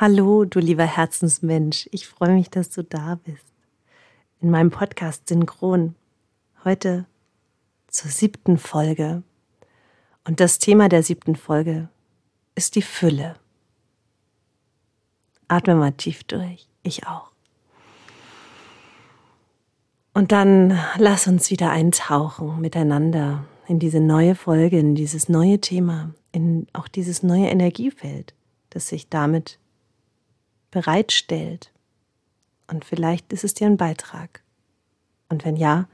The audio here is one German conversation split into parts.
Hallo, du lieber Herzensmensch. Ich freue mich, dass du da bist. In meinem Podcast Synchron. Heute zur siebten Folge. Und das Thema der siebten Folge ist die Fülle. Atme mal tief durch. Ich auch. Und dann lass uns wieder eintauchen miteinander in diese neue Folge, in dieses neue Thema, in auch dieses neue Energiefeld, das sich damit bereitstellt. Und vielleicht ist es dir ein Beitrag. Und wenn ja,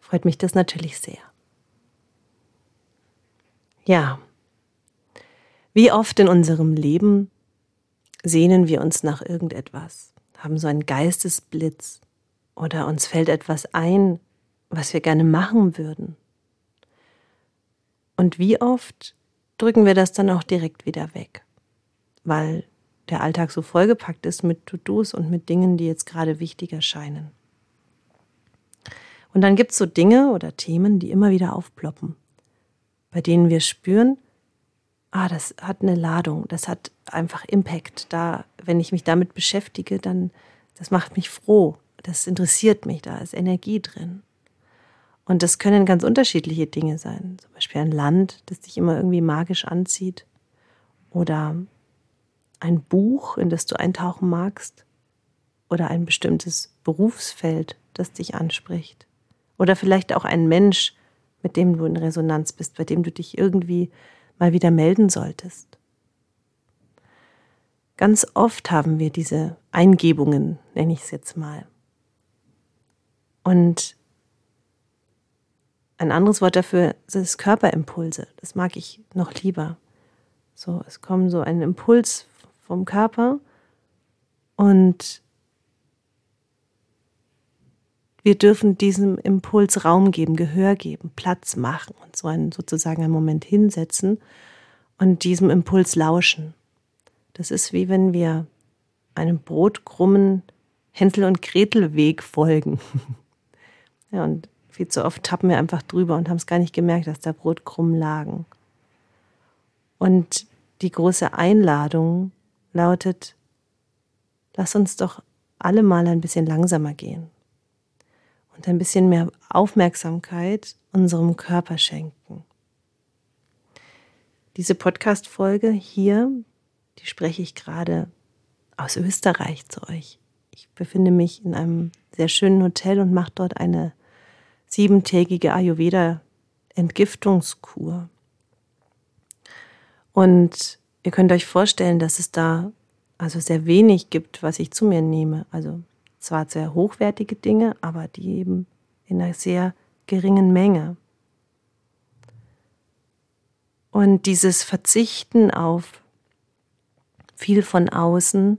freut mich das natürlich sehr. Ja, wie oft in unserem Leben sehnen wir uns nach irgendetwas, haben so einen Geistesblitz oder uns fällt etwas ein, was wir gerne machen würden. Und wie oft drücken wir das dann auch direkt wieder weg, weil der Alltag so vollgepackt ist mit To-Dos und mit Dingen, die jetzt gerade wichtig erscheinen. Und dann gibt es so Dinge oder Themen, die immer wieder aufploppen, bei denen wir spüren, ah, das hat eine Ladung, das hat einfach Impact. Da, wenn ich mich damit beschäftige, dann, das macht mich froh, das interessiert mich, da ist Energie drin. Und das können ganz unterschiedliche Dinge sein. Zum Beispiel ein Land, das dich immer irgendwie magisch anzieht. Oder ein Buch, in das du eintauchen magst oder ein bestimmtes Berufsfeld, das dich anspricht. Oder vielleicht auch ein Mensch, mit dem du in Resonanz bist, bei dem du dich irgendwie mal wieder melden solltest. Ganz oft haben wir diese Eingebungen, nenne ich es jetzt mal. Und ein anderes Wort dafür ist Körperimpulse. Das mag ich noch lieber. So, es kommt so ein Impuls vom Körper und wir dürfen diesem Impuls Raum geben, Gehör geben, Platz machen und so einen sozusagen einen Moment hinsetzen und diesem Impuls lauschen. Das ist wie wenn wir einem brotkrummen Hänsel und Gretel Weg folgen. ja, und viel zu oft tappen wir einfach drüber und haben es gar nicht gemerkt, dass da Brotkrumm lagen. Und die große Einladung lautet, lass uns doch alle mal ein bisschen langsamer gehen und ein bisschen mehr Aufmerksamkeit unserem Körper schenken. Diese Podcast-Folge hier, die spreche ich gerade aus Österreich zu euch. Ich befinde mich in einem sehr schönen Hotel und mache dort eine siebentägige Ayurveda-Entgiftungskur. Und Ihr könnt euch vorstellen, dass es da also sehr wenig gibt, was ich zu mir nehme. Also zwar sehr hochwertige Dinge, aber die eben in einer sehr geringen Menge. Und dieses Verzichten auf viel von außen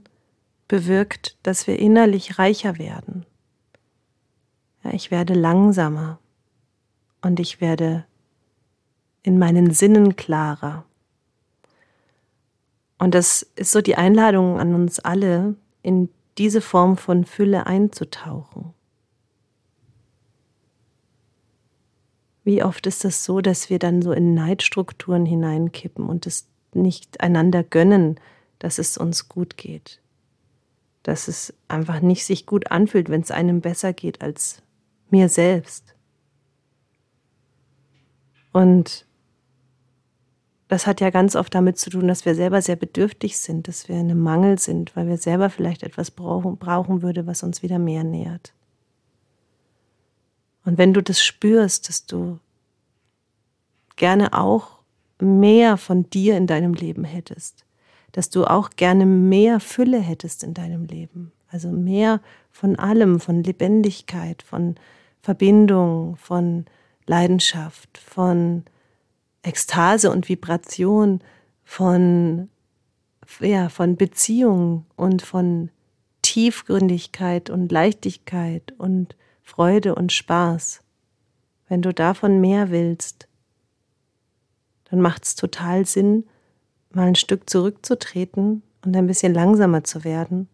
bewirkt, dass wir innerlich reicher werden. Ja, ich werde langsamer und ich werde in meinen Sinnen klarer. Und das ist so die Einladung an uns alle, in diese Form von Fülle einzutauchen. Wie oft ist das so, dass wir dann so in Neidstrukturen hineinkippen und es nicht einander gönnen, dass es uns gut geht. Dass es einfach nicht sich gut anfühlt, wenn es einem besser geht als mir selbst. Und das hat ja ganz oft damit zu tun, dass wir selber sehr bedürftig sind, dass wir in einem Mangel sind, weil wir selber vielleicht etwas brauchen, brauchen würde, was uns wieder mehr nährt. Und wenn du das spürst, dass du gerne auch mehr von dir in deinem Leben hättest, dass du auch gerne mehr Fülle hättest in deinem Leben, also mehr von allem, von Lebendigkeit, von Verbindung, von Leidenschaft, von Ekstase und Vibration von, ja, von Beziehung und von Tiefgründigkeit und Leichtigkeit und Freude und Spaß. Wenn du davon mehr willst, dann macht es total Sinn, mal ein Stück zurückzutreten und ein bisschen langsamer zu werden,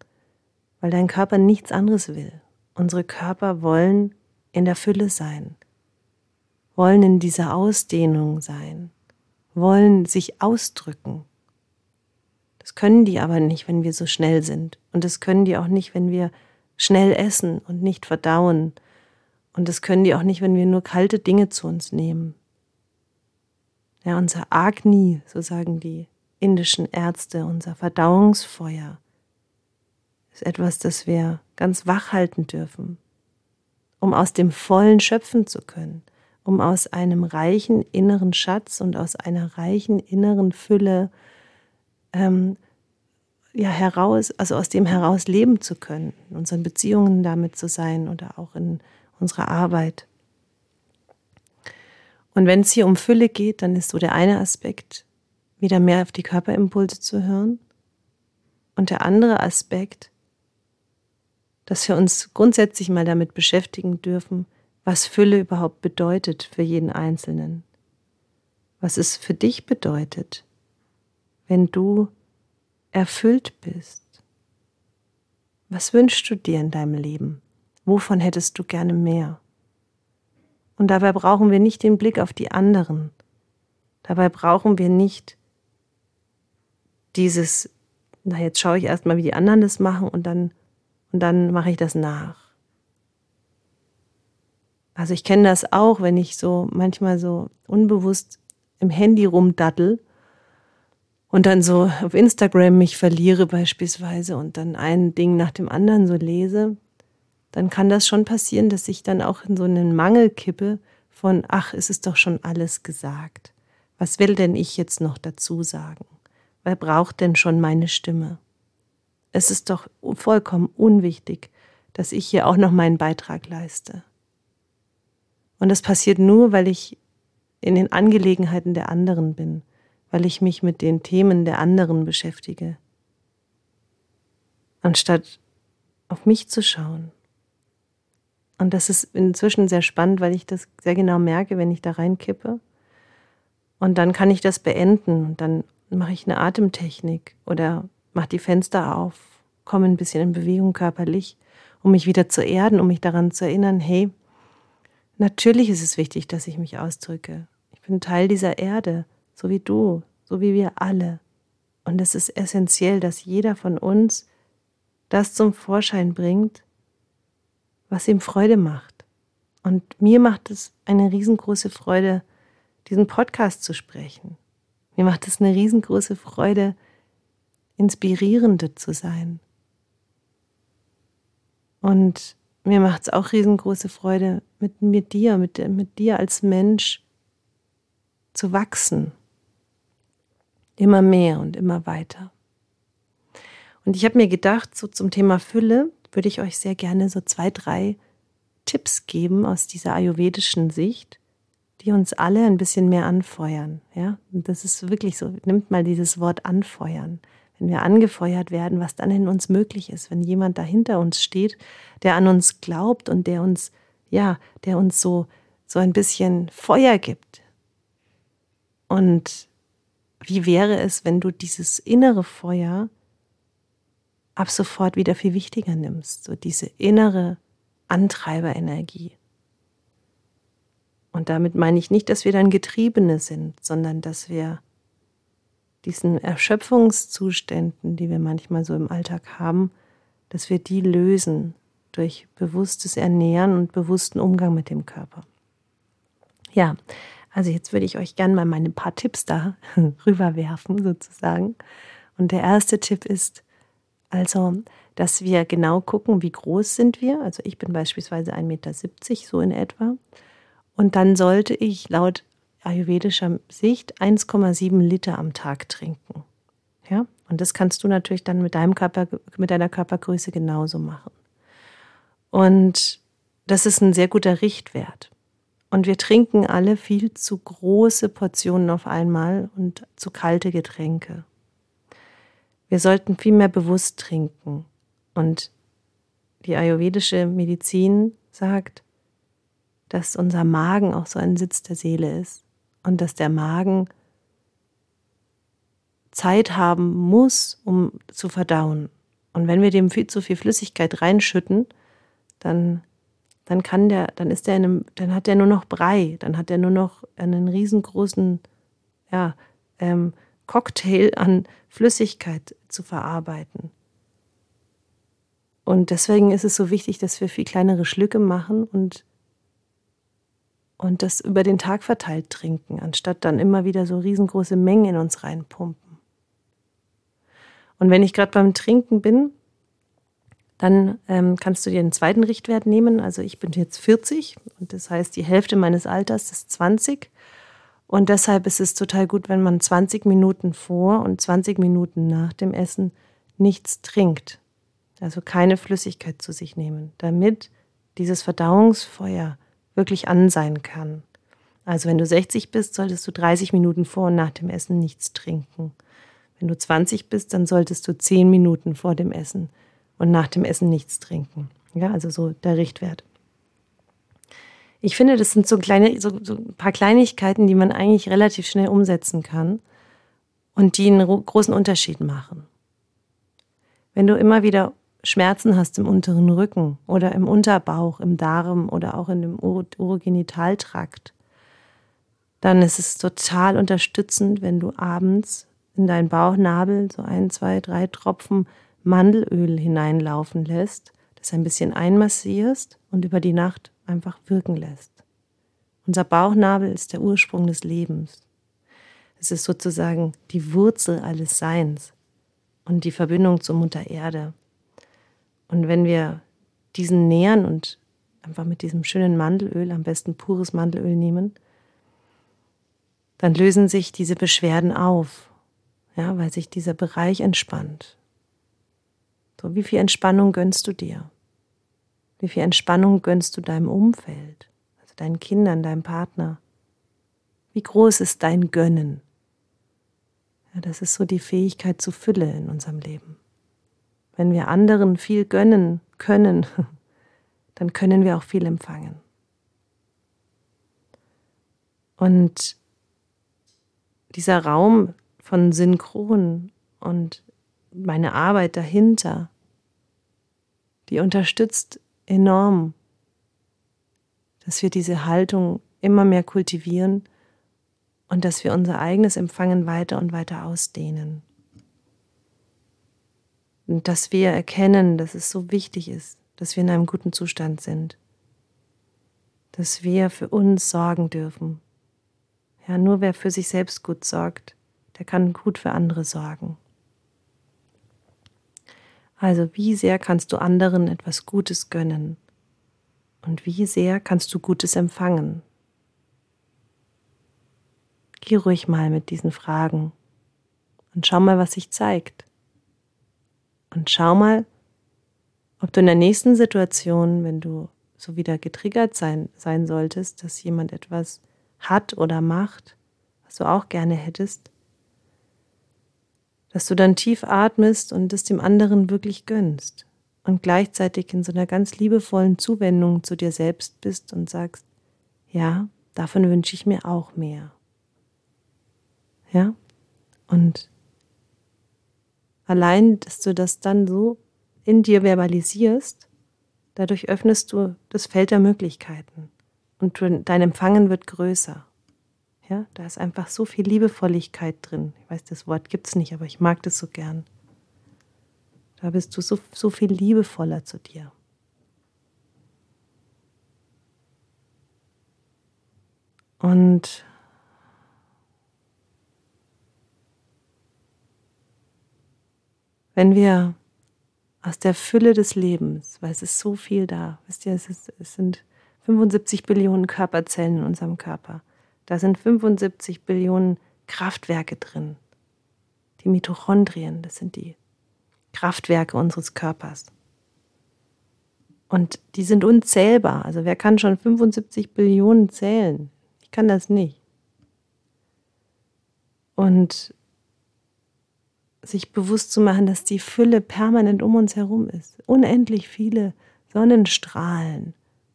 weil dein Körper nichts anderes will. Unsere Körper wollen in der Fülle sein wollen in dieser Ausdehnung sein, wollen sich ausdrücken. Das können die aber nicht, wenn wir so schnell sind. Und das können die auch nicht, wenn wir schnell essen und nicht verdauen. Und das können die auch nicht, wenn wir nur kalte Dinge zu uns nehmen. Ja, unser Agni, so sagen die indischen Ärzte, unser Verdauungsfeuer, ist etwas, das wir ganz wach halten dürfen, um aus dem Vollen schöpfen zu können, um aus einem reichen inneren Schatz und aus einer reichen inneren Fülle ähm, ja heraus, also aus dem heraus leben zu können, in unseren Beziehungen damit zu sein oder auch in unserer Arbeit. Und wenn es hier um Fülle geht, dann ist so der eine Aspekt, wieder mehr auf die Körperimpulse zu hören. Und der andere Aspekt, dass wir uns grundsätzlich mal damit beschäftigen dürfen, was Fülle überhaupt bedeutet für jeden Einzelnen. Was es für dich bedeutet, wenn du erfüllt bist. Was wünschst du dir in deinem Leben? Wovon hättest du gerne mehr? Und dabei brauchen wir nicht den Blick auf die anderen. Dabei brauchen wir nicht dieses, na jetzt schaue ich erstmal, wie die anderen das machen und dann, und dann mache ich das nach. Also ich kenne das auch, wenn ich so manchmal so unbewusst im Handy rumdattel und dann so auf Instagram mich verliere beispielsweise und dann ein Ding nach dem anderen so lese, dann kann das schon passieren, dass ich dann auch in so einen Mangel kippe von, ach, es ist doch schon alles gesagt. Was will denn ich jetzt noch dazu sagen? Wer braucht denn schon meine Stimme? Es ist doch vollkommen unwichtig, dass ich hier auch noch meinen Beitrag leiste. Und das passiert nur, weil ich in den Angelegenheiten der anderen bin, weil ich mich mit den Themen der anderen beschäftige, anstatt auf mich zu schauen. Und das ist inzwischen sehr spannend, weil ich das sehr genau merke, wenn ich da reinkippe. Und dann kann ich das beenden dann mache ich eine Atemtechnik oder mache die Fenster auf, komme ein bisschen in Bewegung körperlich, um mich wieder zu erden, um mich daran zu erinnern, hey, natürlich ist es wichtig, dass ich mich ausdrücke. Ich bin Teil dieser Erde, so wie du, so wie wir alle. Und es ist essentiell, dass jeder von uns das zum Vorschein bringt, was ihm Freude macht. Und mir macht es eine riesengroße Freude, diesen Podcast zu sprechen. Mir macht es eine riesengroße Freude, inspirierende zu sein. Und mir macht es auch riesengroße Freude, mit, mit dir, mit, mit dir als Mensch zu wachsen. Immer mehr und immer weiter. Und ich habe mir gedacht, so zum Thema Fülle, würde ich euch sehr gerne so zwei, drei Tipps geben aus dieser ayurvedischen Sicht, die uns alle ein bisschen mehr anfeuern. Ja, und das ist wirklich so. Nimmt mal dieses Wort anfeuern. Wenn wir angefeuert werden, was dann in uns möglich ist, wenn jemand dahinter uns steht, der an uns glaubt und der uns, ja, der uns so, so ein bisschen Feuer gibt. Und wie wäre es, wenn du dieses innere Feuer ab sofort wieder viel wichtiger nimmst, so diese innere Antreiberenergie. Und damit meine ich nicht, dass wir dann Getriebene sind, sondern dass wir diesen Erschöpfungszuständen, die wir manchmal so im Alltag haben, dass wir die lösen durch bewusstes Ernähren und bewussten Umgang mit dem Körper. Ja, also jetzt würde ich euch gerne mal meine paar Tipps da rüberwerfen sozusagen. Und der erste Tipp ist, also, dass wir genau gucken, wie groß sind wir. Also ich bin beispielsweise 1,70 Meter, so in etwa. Und dann sollte ich laut ayurvedischer Sicht 1,7 Liter am Tag trinken. Ja, und das kannst du natürlich dann mit deinem Körper, mit deiner Körpergröße genauso machen. Und das ist ein sehr guter Richtwert. Und wir trinken alle viel zu große Portionen auf einmal und zu kalte Getränke. Wir sollten viel mehr bewusst trinken. Und die ayurvedische Medizin sagt, dass unser Magen auch so ein Sitz der Seele ist und dass der Magen Zeit haben muss, um zu verdauen. Und wenn wir dem viel zu viel Flüssigkeit reinschütten, dann, dann kann der, dann ist der in einem, dann hat der nur noch Brei, dann hat er nur noch einen riesengroßen, ja, ähm, Cocktail an Flüssigkeit zu verarbeiten. Und deswegen ist es so wichtig, dass wir viel kleinere Schlücke machen und, und das über den Tag verteilt trinken, anstatt dann immer wieder so riesengroße Mengen in uns reinpumpen. Und wenn ich gerade beim Trinken bin, dann ähm, kannst du dir einen zweiten Richtwert nehmen. Also ich bin jetzt 40 und das heißt, die Hälfte meines Alters ist 20. Und deshalb ist es total gut, wenn man 20 Minuten vor und 20 Minuten nach dem Essen nichts trinkt. Also keine Flüssigkeit zu sich nehmen, damit dieses Verdauungsfeuer wirklich an sein kann. Also wenn du 60 bist, solltest du 30 Minuten vor und nach dem Essen nichts trinken. Wenn du 20 bist, dann solltest du 10 Minuten vor dem Essen und nach dem Essen nichts trinken. Ja, also so der Richtwert. Ich finde, das sind so kleine, so, so ein paar Kleinigkeiten, die man eigentlich relativ schnell umsetzen kann und die einen großen Unterschied machen. Wenn du immer wieder Schmerzen hast im unteren Rücken oder im Unterbauch, im Darm oder auch in dem Urogenitaltrakt, dann ist es total unterstützend, wenn du abends in deinen Bauchnabel so ein, zwei, drei Tropfen Mandelöl hineinlaufen lässt, das ein bisschen einmassierst und über die Nacht einfach wirken lässt. Unser Bauchnabel ist der Ursprung des Lebens. Es ist sozusagen die Wurzel alles Seins und die Verbindung zur Mutter Erde. Und wenn wir diesen nähern und einfach mit diesem schönen Mandelöl, am besten pures Mandelöl nehmen, dann lösen sich diese Beschwerden auf, ja, weil sich dieser Bereich entspannt. So, wie viel Entspannung gönnst du dir? Wie viel Entspannung gönnst du deinem Umfeld, also deinen Kindern, deinem Partner? Wie groß ist dein Gönnen? Ja, das ist so die Fähigkeit zu Fülle in unserem Leben. Wenn wir anderen viel gönnen können, dann können wir auch viel empfangen. Und dieser Raum von Synchron und meine Arbeit dahinter, die unterstützt enorm, dass wir diese Haltung immer mehr kultivieren und dass wir unser eigenes Empfangen weiter und weiter ausdehnen. Und dass wir erkennen, dass es so wichtig ist, dass wir in einem guten Zustand sind, dass wir für uns sorgen dürfen. Ja, nur wer für sich selbst gut sorgt, der kann gut für andere sorgen. Also wie sehr kannst du anderen etwas Gutes gönnen? Und wie sehr kannst du Gutes empfangen? Geh ruhig mal mit diesen Fragen und schau mal, was sich zeigt. Und schau mal, ob du in der nächsten Situation, wenn du so wieder getriggert sein, sein solltest, dass jemand etwas hat oder macht, was du auch gerne hättest, dass du dann tief atmest und es dem anderen wirklich gönnst und gleichzeitig in so einer ganz liebevollen Zuwendung zu dir selbst bist und sagst, ja, davon wünsche ich mir auch mehr. Ja? Und allein, dass du das dann so in dir verbalisierst, dadurch öffnest du das Feld der Möglichkeiten und dein Empfangen wird größer. Ja, da ist einfach so viel Liebevolligkeit drin. Ich weiß, das Wort gibt es nicht, aber ich mag das so gern. Da bist du so, so viel liebevoller zu dir. Und wenn wir aus der Fülle des Lebens, weil es ist so viel da, wisst ihr, es, ist, es sind 75 Billionen Körperzellen in unserem Körper. Da sind 75 Billionen Kraftwerke drin. Die Mitochondrien, das sind die Kraftwerke unseres Körpers. Und die sind unzählbar. Also wer kann schon 75 Billionen zählen? Ich kann das nicht. Und sich bewusst zu machen, dass die Fülle permanent um uns herum ist. Unendlich viele Sonnenstrahlen,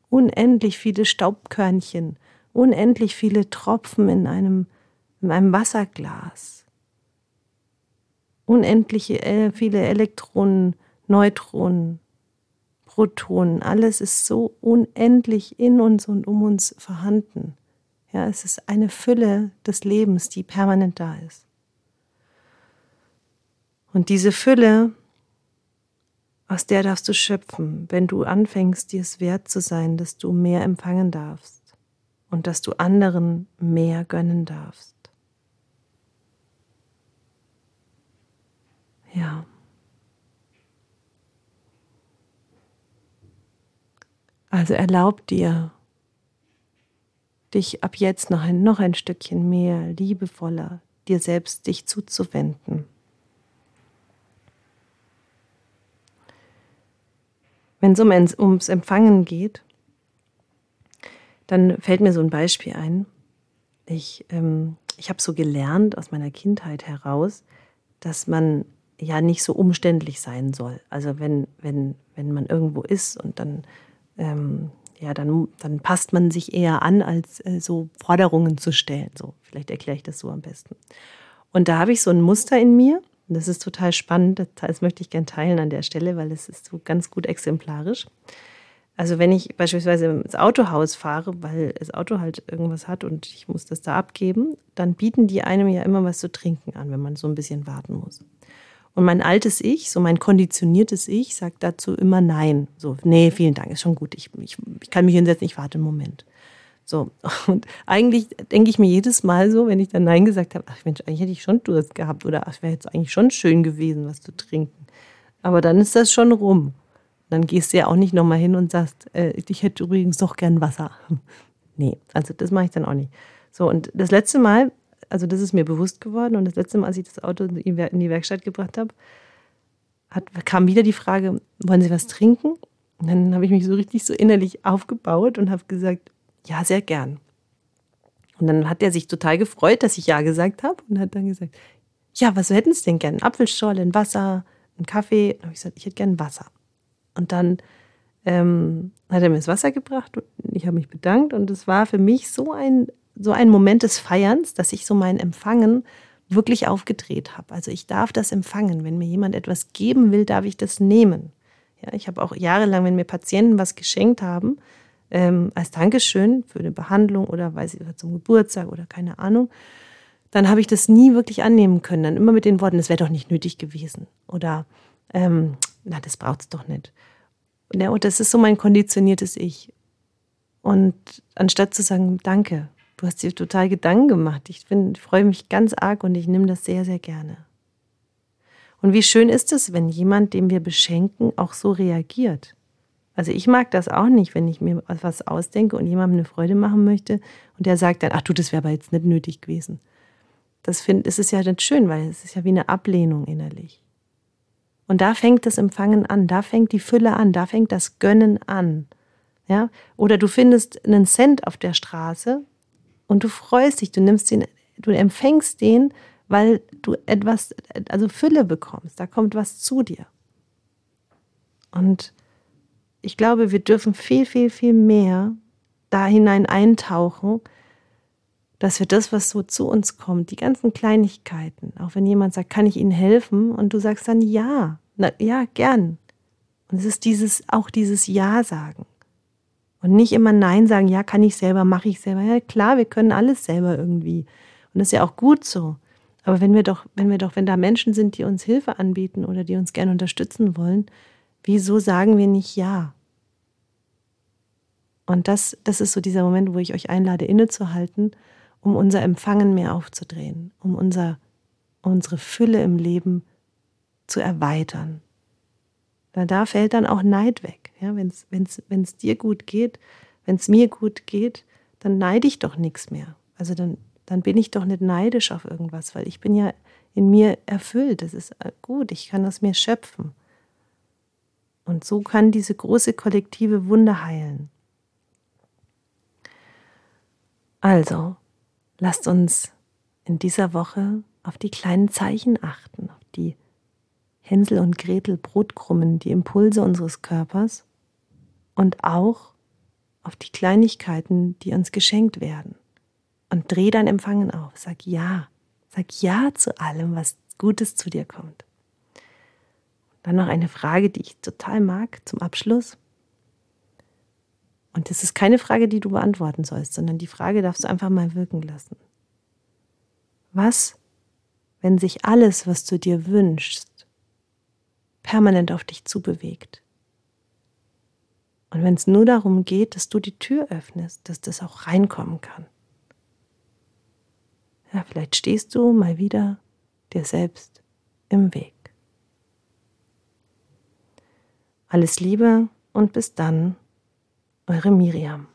unendlich viele Staubkörnchen, unendlich viele Tropfen in einem, in einem Wasserglas, unendliche äh, viele Elektronen, Neutronen, Protonen, alles ist so unendlich in uns und um uns vorhanden. Ja, es ist eine Fülle des Lebens, die permanent da ist. Und diese Fülle, aus der darfst du schöpfen, wenn du anfängst, dir es wert zu sein, dass du mehr empfangen darfst und dass du anderen mehr gönnen darfst. Ja. Also erlaub dir, dich ab jetzt noch ein, noch ein Stückchen mehr liebevoller dir selbst dich zuzuwenden. Wenn es um, ums Empfangen geht, dann fällt mir so ein Beispiel ein. Ich, ähm, ich habe so gelernt aus meiner Kindheit heraus, dass man ja nicht so umständlich sein soll. Also wenn, wenn, wenn man irgendwo ist und dann, ähm, ja, dann, dann passt man sich eher an, als äh, so Forderungen zu stellen. So, vielleicht erkläre ich das so am besten. Und da habe ich so ein Muster in mir. Und das ist total spannend. Das möchte ich gerne teilen an der Stelle, weil es ist so ganz gut exemplarisch. Also wenn ich beispielsweise ins Autohaus fahre, weil das Auto halt irgendwas hat und ich muss das da abgeben, dann bieten die einem ja immer was zu trinken an, wenn man so ein bisschen warten muss. Und mein altes Ich, so mein konditioniertes Ich, sagt dazu immer Nein. So, nee, vielen Dank, ist schon gut. Ich, ich, ich kann mich hinsetzen, ich warte einen Moment. So, und eigentlich denke ich mir jedes Mal so, wenn ich dann Nein gesagt habe, ach Mensch, eigentlich hätte ich schon Durst gehabt oder ach, wäre jetzt eigentlich schon schön gewesen, was zu trinken. Aber dann ist das schon rum. Dann gehst du ja auch nicht nochmal hin und sagst, äh, ich hätte übrigens doch gern Wasser. nee, also das mache ich dann auch nicht. So, und das letzte Mal, also das ist mir bewusst geworden und das letzte Mal, als ich das Auto in die Werkstatt gebracht habe, hat, kam wieder die Frage, wollen Sie was trinken? Und dann habe ich mich so richtig so innerlich aufgebaut und habe gesagt, ja, sehr gern. Und dann hat er sich total gefreut, dass ich ja gesagt habe und hat dann gesagt, ja, was hätten Sie denn gern? Apfelschorle, ein Wasser, ein Kaffee? Und habe ich gesagt, ich hätte gern Wasser. Und dann ähm, hat er mir das Wasser gebracht und ich habe mich bedankt. Und es war für mich so ein, so ein Moment des Feierns, dass ich so mein Empfangen wirklich aufgedreht habe. Also ich darf das empfangen. Wenn mir jemand etwas geben will, darf ich das nehmen. Ja, ich habe auch jahrelang, wenn mir Patienten was geschenkt haben, ähm, als Dankeschön für eine Behandlung oder weil sie zum Geburtstag oder keine Ahnung, dann habe ich das nie wirklich annehmen können. Dann immer mit den Worten, das wäre doch nicht nötig gewesen. Oder ähm, na, das braucht es doch nicht. Ja, und das ist so mein konditioniertes Ich. Und anstatt zu sagen, danke, du hast dir total Gedanken gemacht, ich, ich freue mich ganz arg und ich nehme das sehr, sehr gerne. Und wie schön ist es, wenn jemand, dem wir beschenken, auch so reagiert. Also ich mag das auch nicht, wenn ich mir was ausdenke und jemandem eine Freude machen möchte und der sagt dann, ach du, das wäre aber jetzt nicht nötig gewesen. Das finde, es ist ja dann schön, weil es ist ja wie eine Ablehnung innerlich. Und da fängt das Empfangen an, da fängt die Fülle an, da fängt das Gönnen an. Ja? Oder du findest einen Cent auf der Straße und du freust dich, du nimmst den, du empfängst den, weil du etwas, also Fülle bekommst, da kommt was zu dir. Und ich glaube, wir dürfen viel, viel, viel mehr da hinein eintauchen, dass wir das, was so zu uns kommt, die ganzen Kleinigkeiten, auch wenn jemand sagt, kann ich Ihnen helfen? Und du sagst dann ja, na, ja, gern. Und es ist dieses, auch dieses Ja sagen. Und nicht immer Nein sagen, ja, kann ich selber, mache ich selber. Ja, klar, wir können alles selber irgendwie. Und das ist ja auch gut so. Aber wenn wir doch, wenn wir doch, wenn da Menschen sind, die uns Hilfe anbieten oder die uns gerne unterstützen wollen, wieso sagen wir nicht Ja? Und das, das ist so dieser Moment, wo ich euch einlade, innezuhalten um unser Empfangen mehr aufzudrehen, um unser, unsere Fülle im Leben zu erweitern. Weil da fällt dann auch Neid weg. Ja, wenn es dir gut geht, wenn es mir gut geht, dann neide ich doch nichts mehr. Also dann, dann bin ich doch nicht neidisch auf irgendwas, weil ich bin ja in mir erfüllt. Das ist äh, gut, ich kann aus mir schöpfen. Und so kann diese große kollektive Wunder heilen. Also, Lasst uns in dieser Woche auf die kleinen Zeichen achten, auf die Hänsel und Gretel Brotkrummen, die Impulse unseres Körpers und auch auf die Kleinigkeiten, die uns geschenkt werden. Und dreh dein Empfangen auf. Sag ja. Sag ja zu allem, was Gutes zu dir kommt. Dann noch eine Frage, die ich total mag zum Abschluss. Und das ist keine Frage, die du beantworten sollst, sondern die Frage darfst du einfach mal wirken lassen. Was, wenn sich alles, was du dir wünschst, permanent auf dich zubewegt. Und wenn es nur darum geht, dass du die Tür öffnest, dass das auch reinkommen kann. Ja, vielleicht stehst du mal wieder dir selbst im Weg. Alles Liebe und bis dann, eure Miriam.